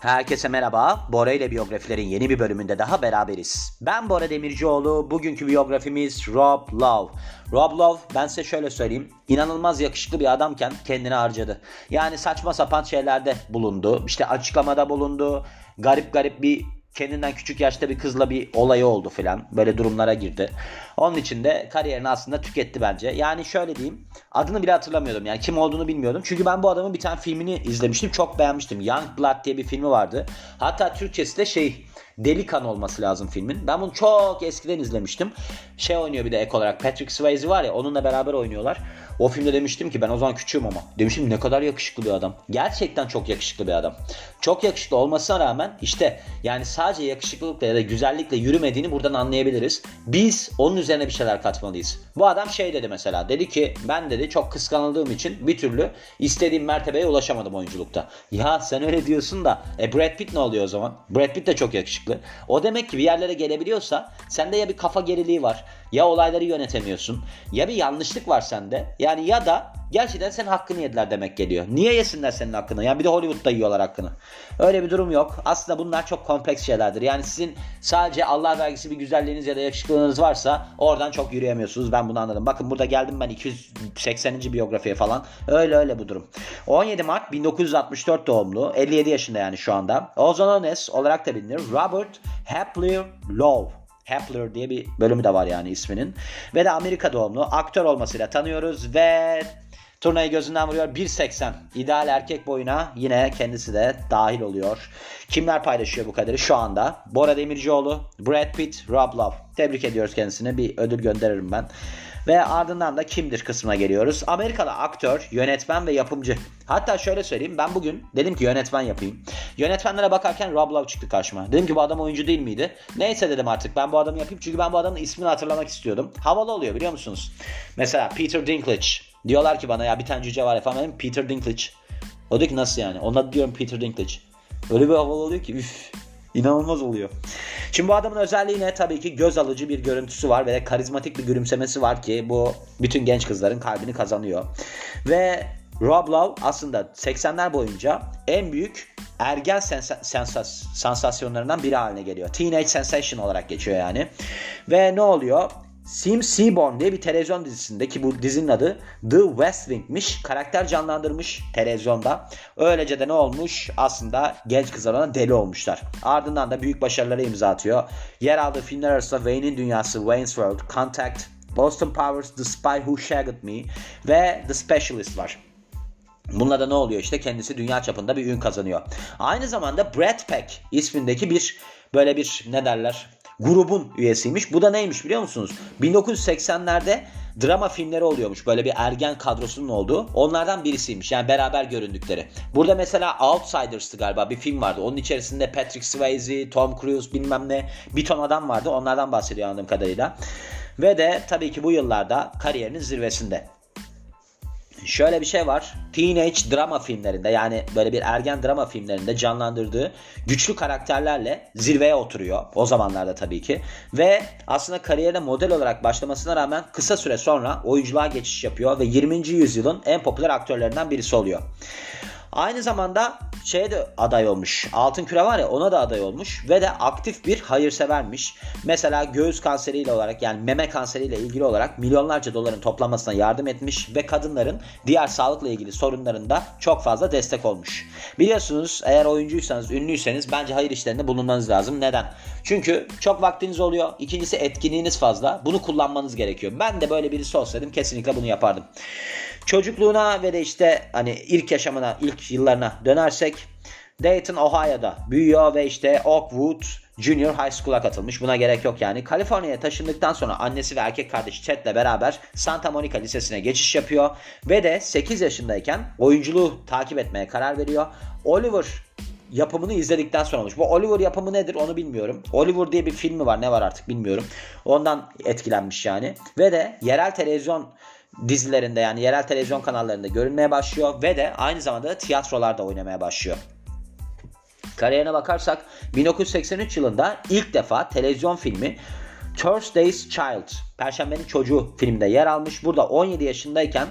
Herkese merhaba. Bora ile biyografilerin yeni bir bölümünde daha beraberiz. Ben Bora Demircioğlu. Bugünkü biyografimiz Rob Love. Rob Love ben size şöyle söyleyeyim. İnanılmaz yakışıklı bir adamken kendini harcadı. Yani saçma sapan şeylerde bulundu. İşte açıklamada bulundu. Garip garip bir kendinden küçük yaşta bir kızla bir olayı oldu filan. Böyle durumlara girdi. Onun için de kariyerini aslında tüketti bence. Yani şöyle diyeyim. Adını bile hatırlamıyordum. Yani kim olduğunu bilmiyordum. Çünkü ben bu adamın bir tane filmini izlemiştim. Çok beğenmiştim. Young Blood diye bir filmi vardı. Hatta Türkçesi de şey Delikan olması lazım filmin. Ben bunu çok eskiden izlemiştim. Şey oynuyor bir de ek olarak Patrick Swayze var ya onunla beraber oynuyorlar. O filmde demiştim ki ben o zaman küçüğüm ama. Demiştim ne kadar yakışıklı bir adam. Gerçekten çok yakışıklı bir adam. Çok yakışıklı olmasına rağmen işte yani sadece yakışıklılıkla ya da güzellikle yürümediğini buradan anlayabiliriz. Biz onun üzerine bir şeyler katmalıyız. Bu adam şey dedi mesela. Dedi ki ben dedi çok kıskanıldığım için bir türlü istediğim mertebeye ulaşamadım oyunculukta. Ya sen öyle diyorsun da e Brad Pitt ne oluyor o zaman? Brad Pitt de çok yakışıklı. O demek ki bir yerlere gelebiliyorsa sende ya bir kafa geriliği var ya olayları yönetemiyorsun ya bir yanlışlık var sende. Yani ya da gerçekten senin hakkını yediler demek geliyor. Niye yesinler senin hakkını? Yani bir de Hollywood'da yiyorlar hakkını. Öyle bir durum yok. Aslında bunlar çok kompleks şeylerdir. Yani sizin sadece Allah vergisi bir güzelliğiniz ya da yakışıklılığınız varsa oradan çok yürüyemiyorsunuz. Ben bunu anladım. Bakın burada geldim ben 280. biyografiye falan. Öyle öyle bu durum. 17 Mart 1964 doğumlu. 57 yaşında yani şu anda. Ozonones olarak da bilinir. Robert Hapler Love. Hapler diye bir bölümü de var yani isminin. Ve de Amerika doğumlu. Aktör olmasıyla tanıyoruz ve Turnayı gözünden vuruyor. 1.80 ideal erkek boyuna yine kendisi de dahil oluyor. Kimler paylaşıyor bu kaderi şu anda? Bora Demircioğlu, Brad Pitt, Rob Love. Tebrik ediyoruz kendisine. Bir ödül gönderirim ben. Ve ardından da kimdir kısmına geliyoruz. Amerikalı aktör, yönetmen ve yapımcı. Hatta şöyle söyleyeyim ben bugün dedim ki yönetmen yapayım. Yönetmenlere bakarken Rob Love çıktı karşıma. Dedim ki bu adam oyuncu değil miydi? Neyse dedim artık ben bu adamı yapayım. Çünkü ben bu adamın ismini hatırlamak istiyordum. Havalı oluyor biliyor musunuz? Mesela Peter Dinklage. Diyorlar ki bana ya bir tane cüce var efendim Peter Dinklage. O diyor ki nasıl yani? Ona diyorum Peter Dinklage. Öyle bir havalı oluyor ki üf. İnanılmaz oluyor. Şimdi bu adamın özelliği ne? Tabii ki göz alıcı bir görüntüsü var ve de karizmatik bir gülümsemesi var ki bu bütün genç kızların kalbini kazanıyor. Ve Rob Lowe aslında 80'ler boyunca en büyük ergen sensa- sensas- sansasyonlarından biri haline geliyor. Teenage Sensation olarak geçiyor yani. Ve ne oluyor? Sim Seaborn diye bir televizyon dizisinde ki bu dizinin adı The West Wing'miş. Karakter canlandırmış televizyonda. Öylece de ne olmuş? Aslında genç kızlar ona deli olmuşlar. Ardından da büyük başarılara imza atıyor. Yer aldığı filmler arasında Wayne'in Dünyası, Wayne's World, Contact, Boston Powers, The Spy Who Shagged Me ve The Specialist var. Bununla da ne oluyor işte kendisi dünya çapında bir ün kazanıyor. Aynı zamanda Brad Pack ismindeki bir böyle bir ne derler grubun üyesiymiş. Bu da neymiş biliyor musunuz? 1980'lerde drama filmleri oluyormuş. Böyle bir ergen kadrosunun olduğu. Onlardan birisiymiş. Yani beraber göründükleri. Burada mesela Outsiders'tı galiba bir film vardı. Onun içerisinde Patrick Swayze, Tom Cruise bilmem ne bir ton adam vardı. Onlardan bahsediyor anladığım kadarıyla. Ve de tabii ki bu yıllarda kariyerinin zirvesinde şöyle bir şey var. Teenage drama filmlerinde yani böyle bir ergen drama filmlerinde canlandırdığı güçlü karakterlerle zirveye oturuyor. O zamanlarda tabii ki. Ve aslında kariyerine model olarak başlamasına rağmen kısa süre sonra oyunculuğa geçiş yapıyor ve 20. yüzyılın en popüler aktörlerinden birisi oluyor. Aynı zamanda şeye de aday olmuş. Altın küre var ya ona da aday olmuş ve de aktif bir hayırsevermiş. Mesela göğüs kanseriyle olarak yani meme kanseriyle ilgili olarak milyonlarca doların toplanmasına yardım etmiş ve kadınların diğer sağlıkla ilgili sorunlarında çok fazla destek olmuş. Biliyorsunuz eğer oyuncuysanız, ünlüyseniz bence hayır işlerinde bulunmanız lazım. Neden? Çünkü çok vaktiniz oluyor. İkincisi etkinliğiniz fazla. Bunu kullanmanız gerekiyor. Ben de böyle birisi olsaydım kesinlikle bunu yapardım. Çocukluğuna ve de işte hani ilk yaşamına, ilk yıllarına dönersek Dayton, Ohio'da büyüyor ve işte Oakwood Junior High School'a katılmış. Buna gerek yok yani. Kaliforniya'ya taşındıktan sonra annesi ve erkek kardeşi Chet'le beraber Santa Monica Lisesi'ne geçiş yapıyor. Ve de 8 yaşındayken oyunculuğu takip etmeye karar veriyor. Oliver yapımını izledikten sonra olmuş. Bu Oliver yapımı nedir onu bilmiyorum. Oliver diye bir filmi var ne var artık bilmiyorum. Ondan etkilenmiş yani. Ve de yerel televizyon dizilerinde yani yerel televizyon kanallarında görünmeye başlıyor ve de aynı zamanda tiyatrolarda oynamaya başlıyor. Kariyerine bakarsak 1983 yılında ilk defa televizyon filmi Thursday's Child, Perşembenin Çocuğu filmde yer almış. Burada 17 yaşındayken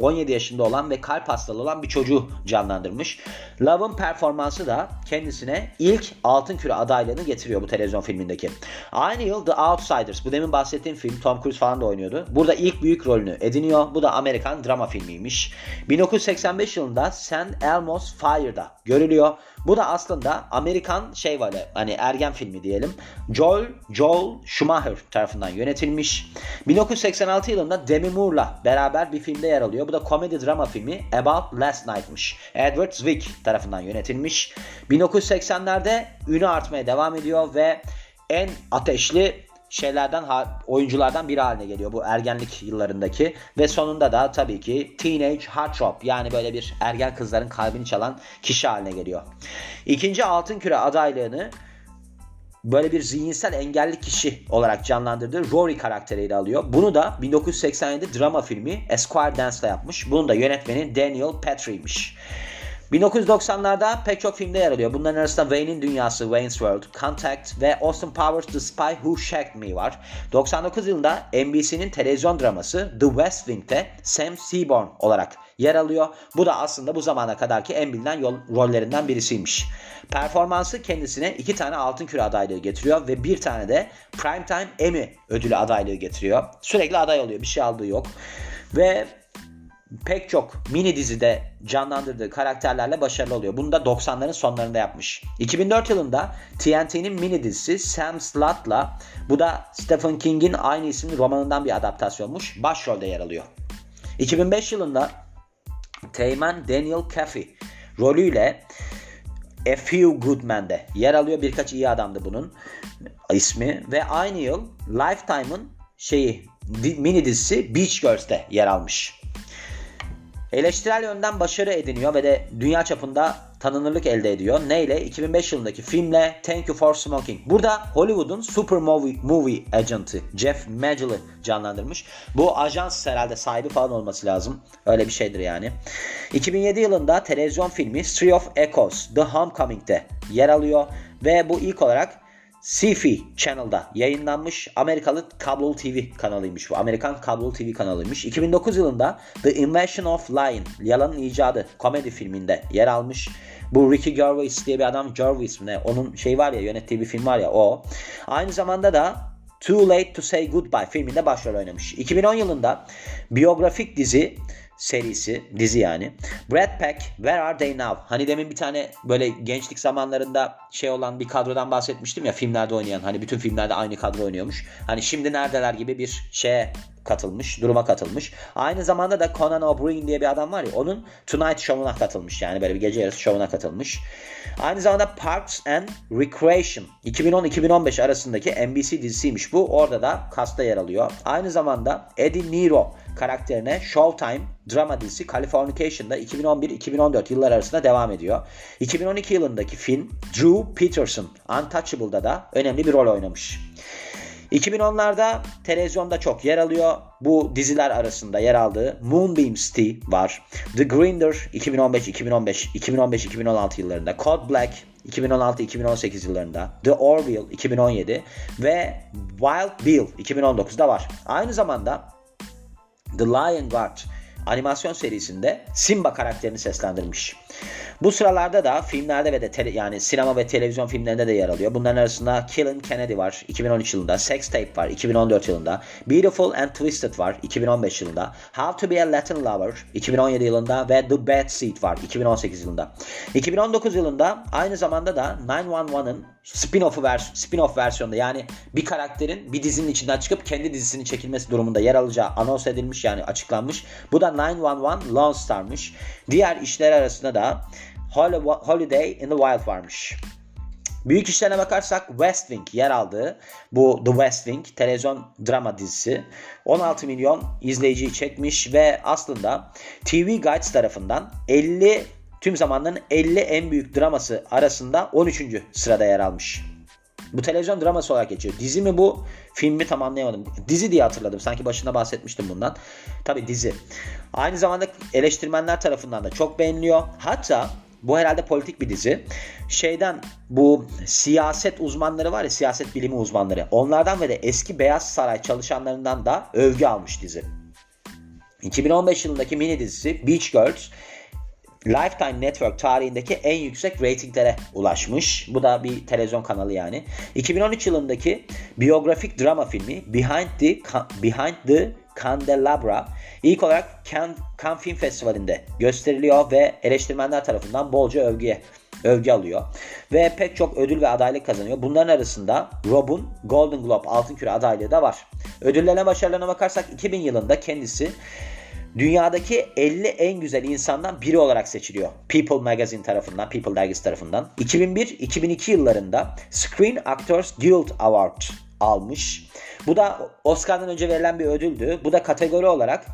17 yaşında olan ve kalp hastalığı olan bir çocuğu canlandırmış. Love'ın performansı da kendisine ilk Altın Küre adaylığını getiriyor bu televizyon filmindeki. Aynı yıl The Outsiders, bu demin bahsettiğim film Tom Cruise falan da oynuyordu. Burada ilk büyük rolünü ediniyor. Bu da Amerikan drama filmiymiş. 1985 yılında St. Elmo's Fire'da görülüyor. Bu da aslında Amerikan şey var hani ergen filmi diyelim. Joel, Joel Schumacher tarafından yönetilmiş. 1986 yılında Demi Moore'la beraber bir filmde yer alıyor. Bu da komedi drama filmi About Last Night'mış. Edward Zwick tarafından yönetilmiş. 1980'lerde ünü artmaya devam ediyor ve en ateşli şeylerden oyunculardan biri haline geliyor bu ergenlik yıllarındaki ve sonunda da tabii ki teenage heartthrob yani böyle bir ergen kızların kalbini çalan kişi haline geliyor. İkinci altın küre adaylığını böyle bir zihinsel engelli kişi olarak canlandırdığı Rory karakteriyle alıyor. Bunu da 1987 drama filmi Esquire Dance'la yapmış. Bunun da yönetmeni Daniel Petry'miş. 1990'larda pek çok filmde yer alıyor. Bunların arasında Wayne'in Dünyası, Wayne's World, Contact ve Austin Powers The Spy Who Shagged Me var. 99 yılında NBC'nin televizyon draması The West Wing'de Sam Seaborn olarak yer alıyor. Bu da aslında bu zamana kadarki en bilinen yol, rollerinden birisiymiş. Performansı kendisine iki tane altın küre adaylığı getiriyor ve bir tane de Primetime Emmy ödülü adaylığı getiriyor. Sürekli aday oluyor. Bir şey aldığı yok. Ve pek çok mini dizide canlandırdığı karakterlerle başarılı oluyor. Bunu da 90'ların sonlarında yapmış. 2004 yılında TNT'nin mini dizisi Sam Slot'la bu da Stephen King'in aynı isimli romanından bir adaptasyonmuş. Başrolde yer alıyor. 2005 yılında Teğmen Daniel Caffey rolüyle A Few Good Men'de yer alıyor. Birkaç iyi adamdı bunun ismi ve aynı yıl Lifetime'ın şeyi mini dizisi Beach Girls'te yer almış. Eleştirel yönden başarı ediniyor ve de dünya çapında tanınırlık elde ediyor. Neyle? 2005 yılındaki filmle Thank You For Smoking. Burada Hollywood'un super movie, movie agent'ı Jeff Magill'i canlandırmış. Bu ajans herhalde sahibi falan olması lazım. Öyle bir şeydir yani. 2007 yılında televizyon filmi Three of Echoes The Homecoming'de yer alıyor ve bu ilk olarak Sifi Channel'da yayınlanmış Amerikalı kablolu TV kanalıymış bu. Amerikan kablolu TV kanalıymış. 2009 yılında The Invention of Lying, Yalanın icadı komedi filminde yer almış. Bu Ricky Gervais diye bir adam Gervais mi ne? Onun şey var ya yönettiği bir film var ya o. Aynı zamanda da Too Late to Say Goodbye filminde başrol oynamış. 2010 yılında biyografik dizi serisi, dizi yani. Brad Pack, Where Are They Now? Hani demin bir tane böyle gençlik zamanlarında şey olan bir kadrodan bahsetmiştim ya filmlerde oynayan. Hani bütün filmlerde aynı kadro oynuyormuş. Hani şimdi neredeler gibi bir şeye katılmış, duruma katılmış. Aynı zamanda da Conan O'Brien diye bir adam var ya onun Tonight Show'una katılmış. Yani böyle bir gece yarısı şovuna katılmış. Aynı zamanda Parks and Recreation 2010-2015 arasındaki NBC dizisiymiş bu. Orada da kasta yer alıyor. Aynı zamanda Eddie Nero karakterine Showtime drama dizisi Californication'da 2011-2014 yıllar arasında devam ediyor. 2012 yılındaki film Drew Peterson Untouchable'da da önemli bir rol oynamış. 2010'larda televizyonda çok yer alıyor. Bu diziler arasında yer aldığı Moonbeam City var. The Grinder 2015-2015 2015-2016 yıllarında. Code Black 2016-2018 yıllarında. The Orville 2017 ve Wild Bill 2019'da var. Aynı zamanda The Lion Guard animasyon serisinde Simba karakterini seslendirmiş. Bu sıralarda da filmlerde ve de tele, yani sinema ve televizyon filmlerinde de yer alıyor. Bunların arasında Killing Kennedy var 2013 yılında, Sex Tape var 2014 yılında, Beautiful and Twisted var 2015 yılında, How to be a Latin Lover 2017 yılında ve The Bad Seed var 2018 yılında. 2019 yılında aynı zamanda da 911'ın spin-off, vers spin-off versiyonda yani bir karakterin bir dizinin içinden çıkıp kendi dizisinin çekilmesi durumunda yer alacağı anons edilmiş yani açıklanmış. Bu da 911 Lone Star'mış. Diğer işler arasında da Holiday in the Wild varmış. Büyük işlerine bakarsak West Wing yer aldığı bu The West Wing televizyon drama dizisi 16 milyon izleyiciyi çekmiş ve aslında TV Guides tarafından 50 tüm zamanların 50 en büyük draması arasında 13. sırada yer almış. Bu televizyon draması olarak geçiyor. Dizi mi bu? Filmi tam anlayamadım. Dizi diye hatırladım. Sanki başında bahsetmiştim bundan. Tabi dizi. Aynı zamanda eleştirmenler tarafından da çok beğeniliyor. Hatta bu herhalde politik bir dizi. Şeyden bu siyaset uzmanları var ya siyaset bilimi uzmanları. Onlardan ve de eski Beyaz Saray çalışanlarından da övgü almış dizi. 2015 yılındaki mini dizisi Beach Girls Lifetime Network tarihindeki en yüksek reytinglere ulaşmış. Bu da bir televizyon kanalı yani. 2013 yılındaki biyografik drama filmi Behind the Behind the Candelabra ilk olarak Cannes, Cannes Film Festivali'nde gösteriliyor ve eleştirmenler tarafından bolca övgüye övgü alıyor. Ve pek çok ödül ve adaylık kazanıyor. Bunların arasında Rob'un Golden Globe Altın Küre adaylığı da var. Ödüllerine başarılarına bakarsak 2000 yılında kendisi dünyadaki 50 en güzel insandan biri olarak seçiliyor. People Magazine tarafından, People dergisi tarafından. 2001-2002 yıllarında Screen Actors Guild Award almış. Bu da Oscar'dan önce verilen bir ödüldü. Bu da kategori olarak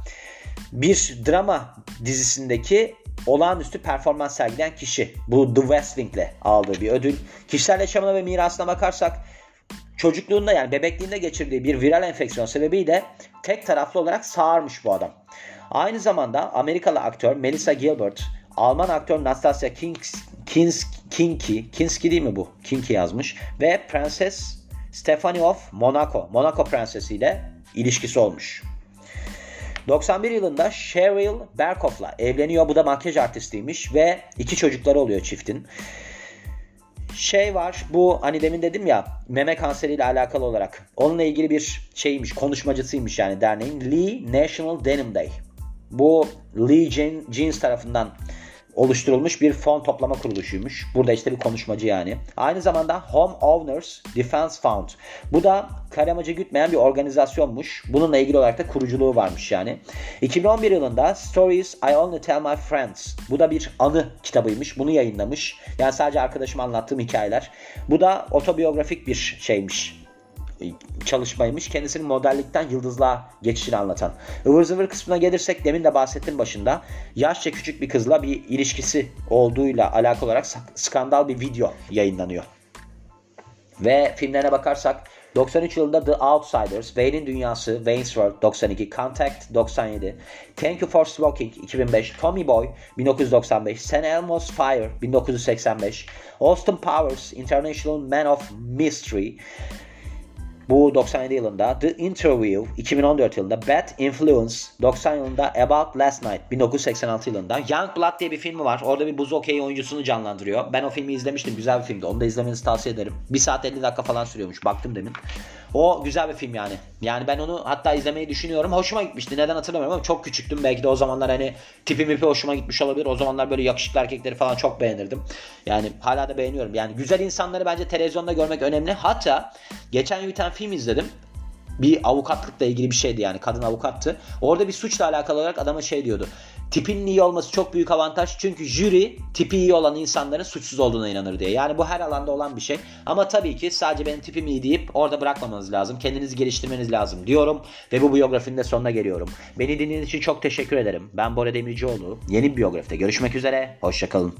bir drama dizisindeki olağanüstü performans sergileyen kişi. Bu The West Wing'le aldığı bir ödül. Kişisel yaşamına ve mirasına bakarsak çocukluğunda yani bebekliğinde geçirdiği bir viral enfeksiyon sebebiyle tek taraflı olarak sağarmış bu adam. Aynı zamanda Amerikalı aktör Melissa Gilbert, Alman aktör Nastasia Kings, Kins, Kinki, Kinski değil mi bu? Kinki yazmış ve Prenses Stephanie of Monaco, Monaco prensesiyle ilişkisi olmuş. 91 yılında Cheryl Berkoff'la evleniyor. Bu da makyaj artistiymiş ve iki çocukları oluyor çiftin. Şey var bu hani demin dedim ya meme kanseriyle alakalı olarak onunla ilgili bir şeymiş konuşmacısıymış yani derneğin Lee National Denim Day. Bu Lee Jeans tarafından oluşturulmuş bir fon toplama kuruluşuymuş. Burada işte bir konuşmacı yani. Aynı zamanda Home Owners Defense Fund. Bu da kare amacı gütmeyen bir organizasyonmuş. Bununla ilgili olarak da kuruculuğu varmış yani. 2011 yılında Stories I Only Tell My Friends. Bu da bir anı kitabıymış. Bunu yayınlamış. Yani sadece arkadaşıma anlattığım hikayeler. Bu da otobiyografik bir şeymiş çalışmaymış. Kendisini modellikten yıldızlığa geçişini anlatan. Ivır zıvır kısmına gelirsek demin de bahsettim başında. Yaşça küçük bir kızla bir ilişkisi olduğuyla alakalı olarak skandal bir video yayınlanıyor. Ve filmlerine bakarsak 93 yılında The Outsiders, Wayne'in Dünyası, Wayne's World 92, Contact 97, Thank You for Smoking 2005, Tommy Boy 1995, St. Elmo's Fire 1985, Austin Powers International Man of Mystery bu 97 yılında The Interview 2014 yılında Bad Influence 90 yılında About Last Night 1986 yılında Young Blood diye bir filmi var. Orada bir buz okey oyuncusunu canlandırıyor. Ben o filmi izlemiştim. Güzel bir filmdi. Onu da izlemenizi tavsiye ederim. 1 saat 50 dakika falan sürüyormuş. Baktım demin. O güzel bir film yani. Yani ben onu hatta izlemeyi düşünüyorum. Hoşuma gitmişti. Neden hatırlamıyorum ama çok küçüktüm. Belki de o zamanlar hani tipi mipi hoşuma gitmiş olabilir. O zamanlar böyle yakışıklı erkekleri falan çok beğenirdim. Yani hala da beğeniyorum. Yani güzel insanları bence televizyonda görmek önemli. Hatta geçen bir tane film izledim bir avukatlıkla ilgili bir şeydi yani kadın avukattı. Orada bir suçla alakalı olarak adama şey diyordu. Tipinin iyi olması çok büyük avantaj çünkü jüri tipi iyi olan insanların suçsuz olduğuna inanır diye. Yani bu her alanda olan bir şey. Ama tabii ki sadece benim tipim iyi deyip orada bırakmamanız lazım. Kendinizi geliştirmeniz lazım diyorum. Ve bu biyografinin de sonuna geliyorum. Beni dinlediğiniz için çok teşekkür ederim. Ben Bora Demircioğlu. Yeni bir biyografide görüşmek üzere. Hoşçakalın.